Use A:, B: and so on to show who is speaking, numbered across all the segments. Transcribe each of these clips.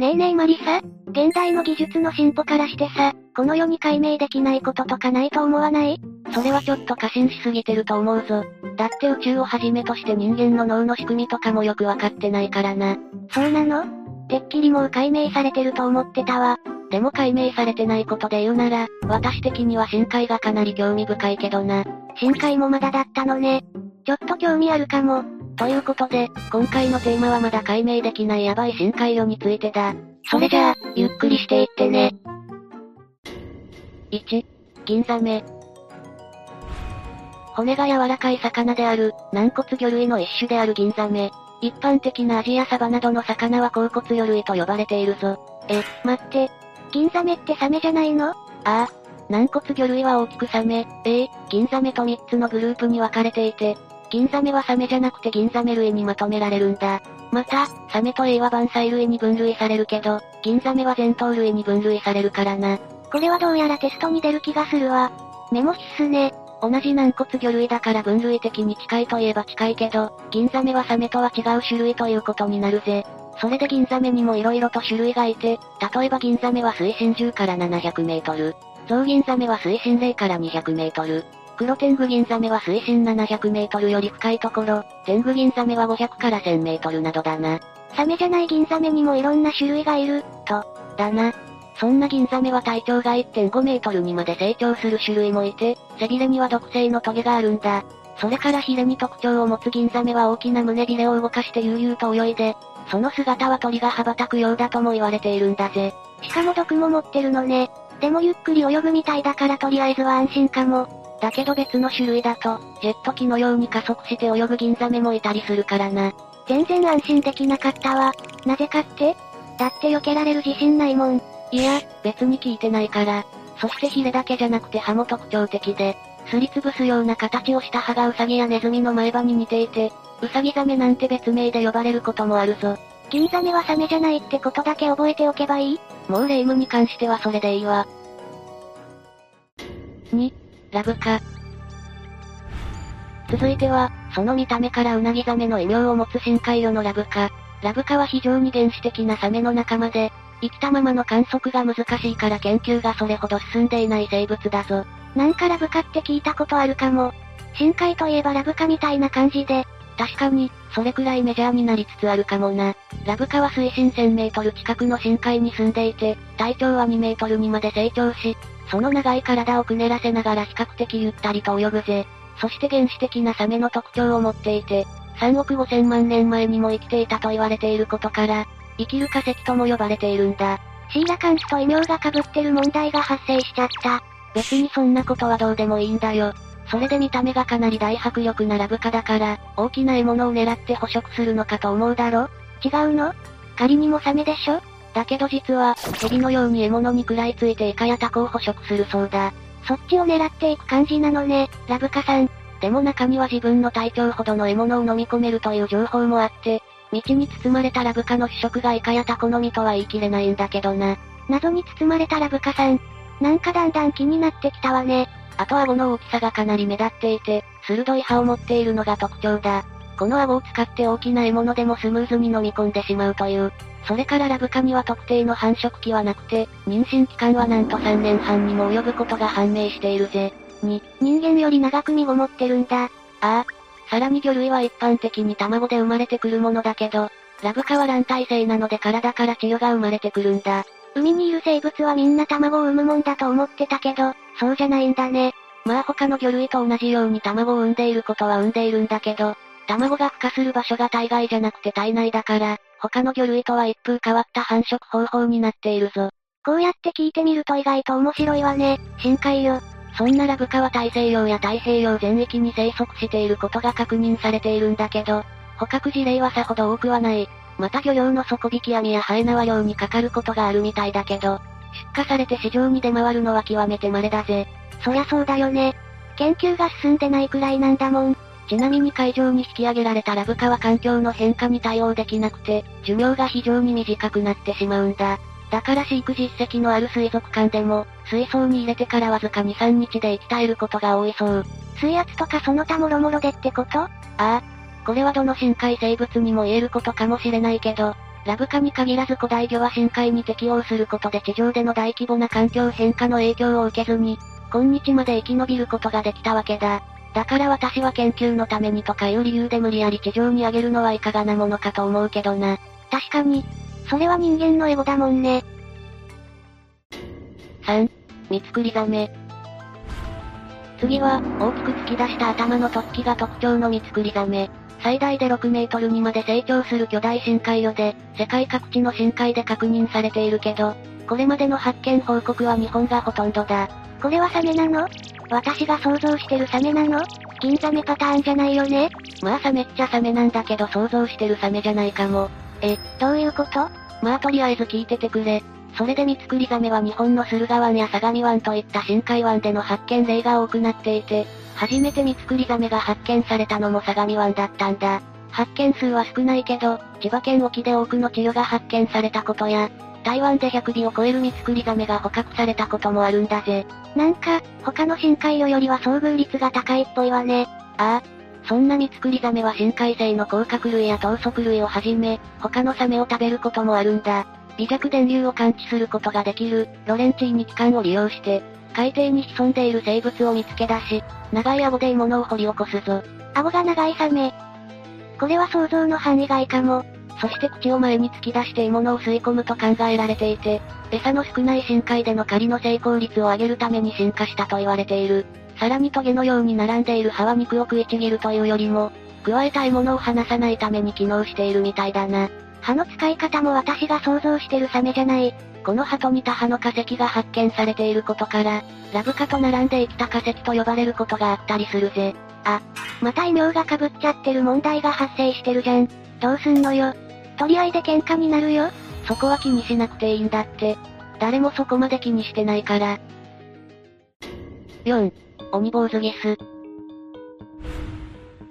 A: ねえねえマリサ、現代の技術の進歩からしてさ、この世に解明できないこととかないと思わない？
B: それはちょっと過信しすぎてると思うぞ。だって宇宙をはじめとして人間の脳の仕組みとかもよくわかってないからな。
A: そうなの？てっきりもう解明されてると思ってたわ。
B: でも解明されてないことで言うなら、私的には深海がかなり興味深いけどな。
A: 深海もまだだったのね。ちょっと興味あるかも。
B: ということで、今回のテーマはまだ解明できないヤバい深海魚についてだ。それじゃあ、ゆっくりしていってね。1、銀ザメ。骨が柔らかい魚である、軟骨魚類の一種である銀ザメ。一般的なアジやサバなどの魚は甲骨魚類と呼ばれているぞ。
A: え、待って。銀ザメってサメじゃないの？あ
B: あ。軟骨魚類は大きくサメ、え、銀ザメと3つのグループに分かれていて、銀ザメはサメじゃなくて銀ザメ類にまとめられるんだ。また、サメと A は万歳類に分類されるけど、銀ザメは前頭類に分類されるからな。
A: これはどうやらテストに出る気がするわ。メモ必須ね。
B: 同じ軟骨魚類だから分類的に近いといえば近いけど、銀ザメはサメとは違う種類ということになるぜ。それで銀ザメにも色々と種類がいて、例えば銀ザメは水深10から700メートル。ゾウギンザメは水深0から200メートル。黒天狗銀ザメは水深700メートルより深いところ、天狗銀ザメは500から1000メートルなどだな。
A: サメじゃない銀ザメにもいろんな種類がいる、と。
B: だな。そんな銀ザメは体長が1.5メートルにまで成長する種類もいて、背びれには毒性のトゲがあるんだ。それからヒレに特徴を持つ銀ザメは大きな胸びれを動かして悠々と泳いで、その姿は鳥が羽ばたくようだとも言われているんだぜ。
A: しかも毒も持ってるのね。でもゆっくり泳ぐみたいだからとりあえずは安心かも。
B: だけど別の種類だと、ジェット機のように加速して泳ぐ銀ザメもいたりするからな。
A: 全然安心できなかったわ。なぜかって？だって避けられる自信ないもん。
B: いや、別に聞いてないから。そしてヒレだけじゃなくて歯も特徴的で、すりつぶすような形をした歯がウサギやネズミの前歯に似ていて、ウサギザメなんて別名で呼ばれることもあるぞ。
A: 銀ザメはサメじゃないってことだけ覚えておけばいい？
B: もうレイムに関してはそれでいいわ。2、ラブカ。続いては、その見た目からウナギザメの異名を持つ深海魚のラブカ。ラブカは非常に原始的なサメの仲間で、生きたままの観測が難しいから研究がそれほど進んでいない生物だぞ。
A: なんかラブカって聞いたことあるかも。深海といえばラブカみたいな感じで。
B: 確かに、それくらいメジャーになりつつあるかもな。ラブカは水深1000メートル近くの深海に住んでいて、体長は2メートルにまで成長し、その長い体をくねらせながら比較的ゆったりと泳ぐぜ。そして原始的なサメの特徴を持っていて、3億5千万年前にも生きていたと言われていることから、生きる化石とも呼ばれているんだ。
A: シーラカンスと異名が被ってる問題が発生しちゃった。
B: 別にそんなことはどうでもいいんだよ。それで見た目がかなり大迫力なラブカだから、大きな獲物を狙って捕食するのかと思うだろ？
A: 違うの？仮にもサメでしょ？
B: だけど実は、蛇のように獲物に食らいついてイカやタコを捕食するそうだ。
A: そっちを狙っていく感じなのね、ラブカさん。
B: でも中には自分の体調ほどの獲物を飲み込めるという情報もあって、道に包まれたラブカの主食がイカやタコのみとは言い切れないんだけどな。
A: 謎に包まれたラブカさん。なんかだんだん気になってきたわね。
B: あと顎の大きさがかなり目立っていて、鋭い歯を持っているのが特徴だ。この顎を使って大きな獲物でもスムーズに飲み込んでしまうという。それからラブカには特定の繁殖期はなくて、妊娠期間はなんと3年半にも及ぶことが判明しているぜ。
A: に、人間より長く身ごもってるんだ。あ
B: あ。さらに魚類は一般的に卵で生まれてくるものだけど、ラブカは卵体性なので体から稚魚が生まれてくるんだ。
A: 海にいる生物はみんな卵を産むもんだと思ってたけど、そうじゃないんだね。
B: まあ他の魚類と同じように卵を産んでいることは産んでいるんだけど、卵が孵化する場所が体外じゃなくて体内だから、他の魚類とは一風変わった繁殖方法になっているぞ。
A: こうやって聞いてみると意外と面白いわね、深海魚。
B: そんなラブカは大西洋や太平洋全域に生息していることが確認されているんだけど、捕獲事例はさほど多くはない。また漁業の底引き網やハエ縄漁にかかることがあるみたいだけど、出荷されて市場に出回るのは極めて稀だぜ。
A: そりゃそうだよね。研究が進んでないくらいなんだもん。
B: ちなみに海上に引き上げられたラブカは環境の変化に対応できなくて、寿命が非常に短くなってしまうんだ。だから飼育実績のある水族館でも、水槽に入れてからわずか2、3日で生き絶えることが多いそう。
A: 水圧とかその他もろもろでってこと？あ
B: あ。これはどの深海生物にも言えることかもしれないけど、ラブカに限らず古代魚は深海に適応することで地上での大規模な環境変化の影響を受けずに、今日まで生き延びることができたわけだ。だから私は研究のためにとかいう理由で無理やり地上に上げるのはいかがなものかと思うけどな。
A: 確かに。それは人間のエゴだもんね。
B: 3、ミツクリザメ。次は、大きく突き出した頭の突起が特徴のミツクリザメ。最大で6メートルにまで成長する巨大深海魚で、世界各地の深海で確認されているけど、これまでの発見報告は日本がほとんどだ。
A: これはサメなの？私が想像してるサメなの？銀ザメパターンじゃないよね？
B: まあサメっちゃサメなんだけど想像してるサメじゃないかも。
A: え、どういうこと？
B: まあとりあえず聞いててくれ。それで三つくりザメは日本の駿河湾や相模湾といった深海湾での発見例が多くなっていて、初めて三つくりザメが発見されたのも相模湾だったんだ。発見数は少ないけど、千葉県沖で多くの稚魚が発見されたことや、台湾で100尾を超えるミツクリザメが捕獲されたこともあるんだぜ。
A: なんか、他の深海魚よりは遭遇率が高いっぽいわね。
B: ああ。そんなミツクリザメは深海性の甲殻類や頭足類をはじめ、他のサメを食べることもあるんだ。微弱電流を感知することができる、ロレンチーニ器官を利用して、海底に潜んでいる生物を見つけ出し、長い顎で獲物を掘り起こすぞ。
A: 顎が長いサメ。これは想像の範囲外かも。
B: そして口を前に突き出して獲物を吸い込むと考えられていて、餌の少ない深海での狩りの成功率を上げるために進化したと言われている。さらにトゲのように並んでいる歯は肉を食いちぎるというよりも、加えた獲物を離さないために機能しているみたいだな。
A: 歯の使い方も私が想像してるサメじゃない。
B: この歯と似た歯の化石が発見されていることから、ラブカと並んで生きた化石と呼ばれることがあったりするぜ。
A: あ、また異名が被っちゃってる問題が発生してるじゃん。どうすんのよ。取り合いで喧嘩になるよ。
B: そこは気にしなくていいんだって。誰もそこまで気にしてないから。4、オニボウズギス。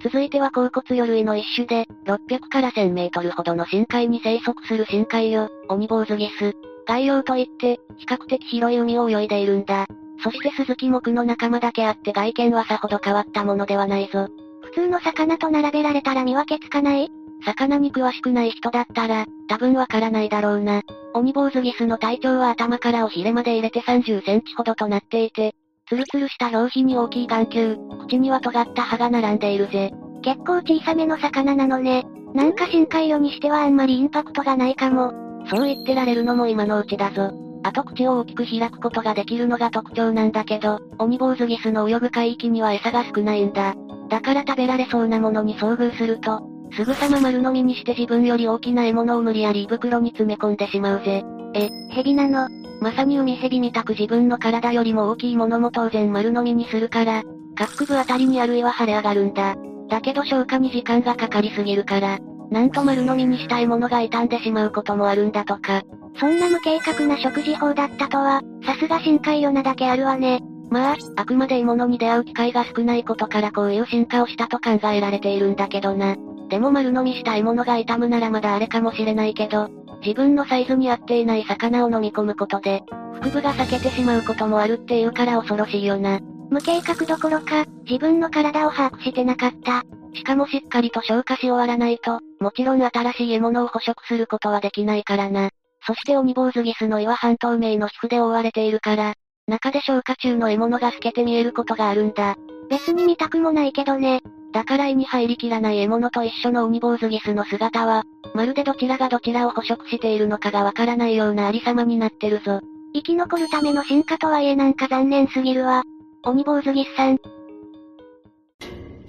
B: 続いては甲骨魚類の一種で、600から1000メートルほどの深海に生息する深海魚、オニボウズギス。海洋といって、比較的広い海を泳いでいるんだ。そしてスズキ目の仲間だけあって外見はさほど変わったものではないぞ。
A: 普通の魚と並べられたら見分けつかない？
B: 魚に詳しくない人だったら、多分わからないだろうな。オニボウズギスの体長は頭からおひれまで入れて30センチほどとなっていて、ツルツルした表皮に大きい眼球、口には尖った歯が並んでいるぜ。
A: 結構小さめの魚なのね。なんか深海魚にしてはあんまりインパクトがないかも。
B: そう言ってられるのも今のうちだぞ。あと口を大きく開くことができるのが特徴なんだけど、オニボウズギスの泳ぐ海域には餌が少ないんだ。だから食べられそうなものに遭遇すると、すぐさま丸飲みにして自分より大きな獲物を無理やり胃袋に詰め込んでしまうぜ。
A: え、蛇なの？
B: まさに海蛇みたく自分の体よりも大きいものも当然丸飲みにするから、下腹部あたりにある胃は腫れ上がるんだ。だけど消化に時間がかかりすぎるから、なんと丸飲みにしたいものが傷んでしまうこともあるんだとか。
A: そんな無計画な食事法だったとは、さすが深海魚なだけあるわね。
B: まあ、あくまで獲物に出会う機会が少ないことからこういう進化をしたと考えられているんだけどな。でも丸飲みした獲物が傷むならまだあれかもしれないけど、自分のサイズに合っていない魚を飲み込むことで、腹部が裂けてしまうこともあるっていうから恐ろしいよな。
A: 無計画どころか、自分の体を把握してなかった。
B: しかもしっかりと消化し終わらないと、もちろん新しい獲物を捕食することはできないからな。そしてオニボウズギスの胃は半透明の皮膚で覆われているから、中で消化中の獲物が透けて見えることがあるんだ。
A: 別に見たくもないけどね。
B: だから胃に入りきらない獲物と一緒のオニボウズギスの姿は、まるでどちらがどちらを捕食しているのかがわからないようなありさまになってるぞ。
A: 生き残るための進化とはいえなんか残念すぎるわ。オニボウズギスさん。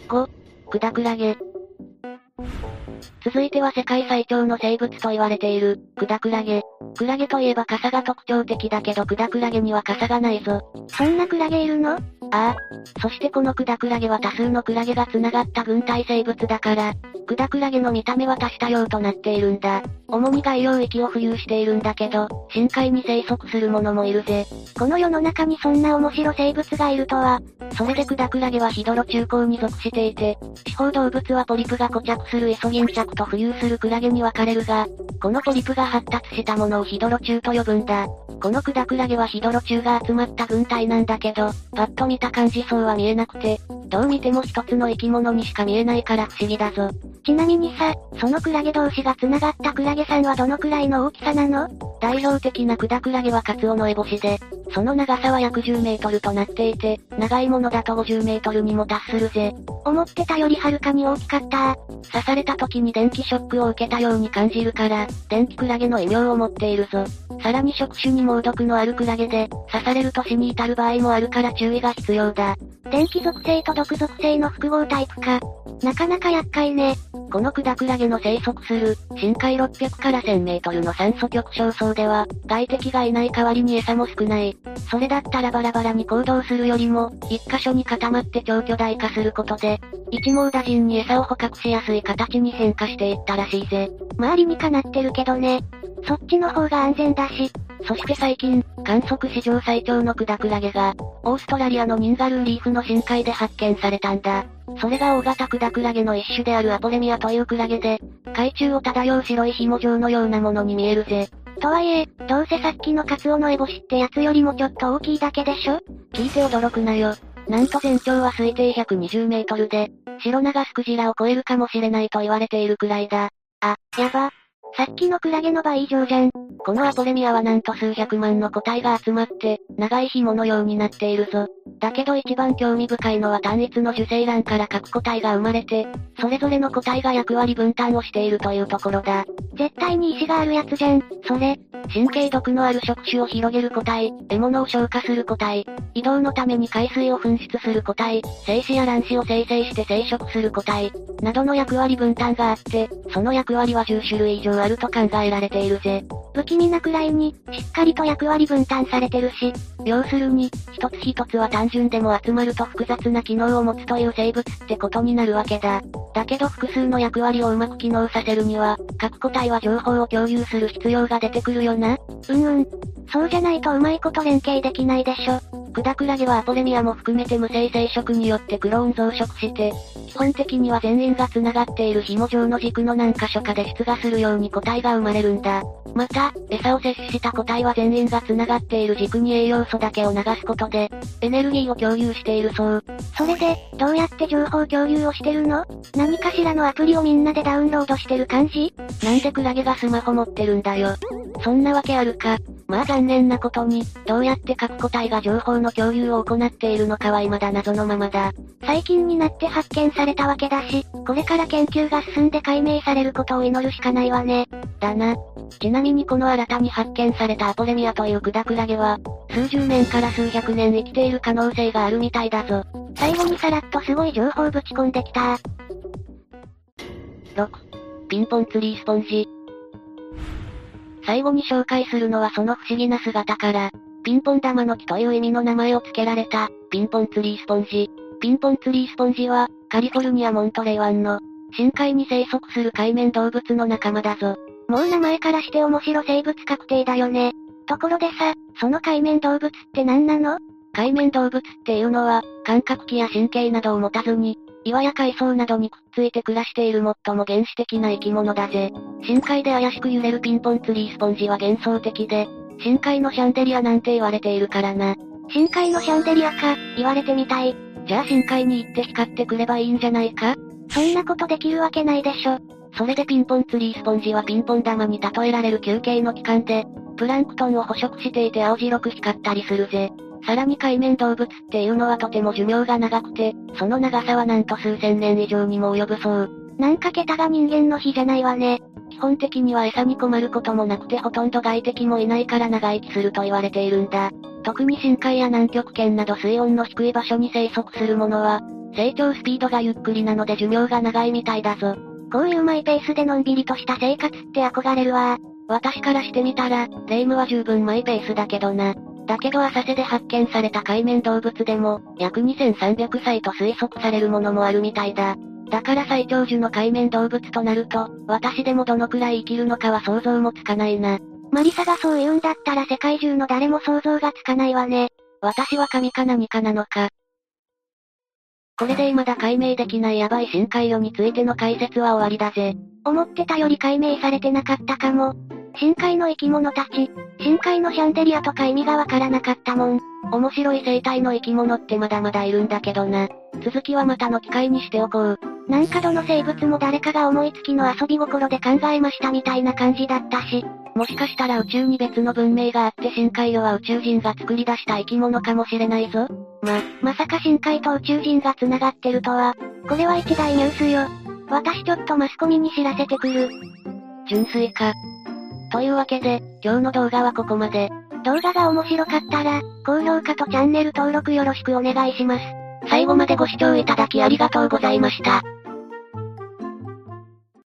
B: 5、クダクラゲ。続いては世界最長の生物と言われている、クダクラゲ。クラゲといえば傘が特徴的だけどクダクラゲには傘がないぞ。
A: そんなクラゲいるの？あ
B: あ。そしてこのクダクラゲは多数のクラゲが繋がった軍隊生物だから、クダクラゲの見た目は多種多様となっているんだ。主に外洋域を浮遊しているんだけど、深海に生息するものもいるぜ。
A: この世の中にそんな面白生物がいるとは。
B: それでクダクラゲはヒドロ中高に属していて、地方動物はポリプが固着するイソギンチャクと浮遊するクラゲに分かれるが、このポリプが発達したものをヒドロ中と呼ぶんだ。このクダクラゲはヒドロ中が集まった軍隊なんだけど、パッと見た感じそうは見えなくて、どう見ても一つの生き物にしか見えないから不思議だぞ。
A: ちなみにさ、そのクラゲ同士が繋がったクラゲさんはどのくらいの大きさなの？
B: 代表的なクダクラゲはカツオノエボシで、その長さは約10メートルとなっていて、長いものだと50メートルにも達するぜ。
A: 思ってたよりはるかに大きかった
B: 刺された時に電気ショックを受けたように感じるから、電気クラゲの異名を持っているぞ。さらに触手に猛毒のあるクラゲで、刺されると死に至る場合もあるから注意が必要だ。
A: 電気属性と毒属性の複合タイプか。なかなか厄介ね。
B: このクダクラゲの生息する、深海600から1000メートルの酸素極小層では、外敵がいない代わりに餌も少ない。それだったらバラバラに行動するよりも、一箇所に固まって超巨大化することで、一網打尽に餌を捕獲しやすい形に変化していったらしいぜ。
A: 周りにかなってるけどね。そっちの方が安全だし。
B: そして最近、観測史上最長のクダクラゲが、オーストラリアのニンガルーリーフの深海で発見されたんだ。それが大型クダクラゲの一種であるアポレミアというクラゲで、海中を漂う白い紐状のようなものに見えるぜ。
A: とはいえ、どうせさっきのカツオノエボシってやつよりもちょっと大きいだけでしょ？
B: 聞いて驚くなよ。なんと全長は推定120メートルで、白長スクジラを超えるかもしれないと言われているくらいだ。
A: あ、やば。さっきのクラゲの倍以上じゃん。
B: このアポレミアはなんと数百万の個体が集まって、長い紐のようになっているぞ。だけど一番興味深いのは単一の受精卵から各個体が生まれて、それぞれの個体が役割分担をしているというところだ。
A: 絶対に石があるやつじゃん、それ。
B: 神経毒のある触手を広げる個体、獲物を消化する個体、移動のために海水を噴出する個体、精子や卵子を生成して生殖する個体、などの役割分担があって、その役割は10種類以上あると考えられているぜ。
A: 不気味なくらいに、しっかりと役割分担されてるし、
B: 要するに、一つ一つは単純でも集まると複雑な機能を持つという生物ってことになるわけだ。だけど複数の役割をうまく機能させるには、各個体は情報を共有する必要が出てくるよな。
A: うんうん。そうじゃないとうまいこと連携できないでしょ。
B: クダクラゲはアポレミアも含めて無性生殖によってクローン増殖して、基本的には全員が繋がっている紐状の軸の何箇所かで出がするように個体が生まれるんだ。また、餌を摂取した個体は全員が繋がっている軸に栄養素だけを流すことで、エネルギーを共有しているそう。
A: それで、どうやって情報共有をしてるの？何かしらのアプリをみんなでダウンロードしてる感じ？
B: なんでクラゲがスマホ持ってるんだよ。そんなわけあるか。まあ残念なことに、どうやって各個体が情報の共有を行っているのかは未だ謎のままだ。
A: 最近になって発見されたわけだし、これから研究が進んで解明されることを祈るしかないわね。
B: だな。ちなみにこの新たに発見されたアポレミアというクダクラゲは、数十年から数百年生きている可能性があるみたいだぞ。
A: 最後にさらっとすごい情報ぶち込んできた。
B: 6. ピンポンツリースポンジ。最後に紹介するのはその不思議な姿から、ピンポン玉の木という意味の名前を付けられた、ピンポンツリースポンジ。ピンポンツリースポンジは、カリフォルニア・モントレイ湾の、深海に生息する海面動物の仲間だぞ。
A: もう名前からして面白生物確定だよね。ところでさ、その海面動物って何なの？
B: 海面動物っていうのは、感覚器や神経などを持たずに、岩や海藻などにくっついて暮らしている最も原始的な生き物だぜ。深海で怪しく揺れるピンポンツリースポンジは幻想的で、深海のシャンデリアなんて言われているからな。
A: 深海のシャンデリアか、言われてみたい。
B: じゃあ深海に行って光ってくればいいんじゃないか？
A: そんなことできるわけないでしょ。
B: それでピンポンツリースポンジはピンポン玉に例えられる球形の器官で、プランクトンを捕食していて青白く光ったりするぜ。さらに海面動物っていうのはとても寿命が長くて、その長さはなんと数千年以上にも及ぶそう。
A: なんか桁が人間の比じゃないわね。
B: 基本的には餌に困ることもなくてほとんど外敵もいないから長生きすると言われているんだ。特に深海や南極圏など水温の低い場所に生息するものは、成長スピードがゆっくりなので寿命が長いみたいだぞ。
A: こういうマイペースでのんびりとした生活って憧れるわ。
B: 私からしてみたら、霊夢は十分マイペースだけどな。だけど浅瀬で発見された海面動物でも、約2300歳と推測されるものもあるみたいだ。だから最長寿の海面動物となると、私でもどのくらい生きるのかは想像もつかないな。
A: マリサがそう言うんだったら世界中の誰も想像がつかないわね。
B: 私は神か何かなのか。これで未だ解明できないヤバい深海魚についての解説は終わりだぜ。
A: 思ってたより解明されてなかったかも。深海の生き物たち、深海のシャンデリアとか意味がわからなかったもん。
B: 面白い生態の生き物ってまだまだいるんだけどな。続きはまたの機会にしておこう。
A: なんかどの生物も誰かが思いつきの遊び心で考えましたみたいな感じだったし、
B: もしかしたら宇宙に別の文明があって深海魚は宇宙人が作り出した生き物かもしれないぞ。
A: ま、まさか深海と宇宙人が繋がってるとは。これは一大ニュースよ。私ちょっとマスコミに知らせてくる。
B: 純粋か。というわけで、今日の動画はここまで。
A: 動画が面白かったら、高評価とチャンネル登録よろしくお願いします。
B: 最後までご視聴いただきありがとうございました。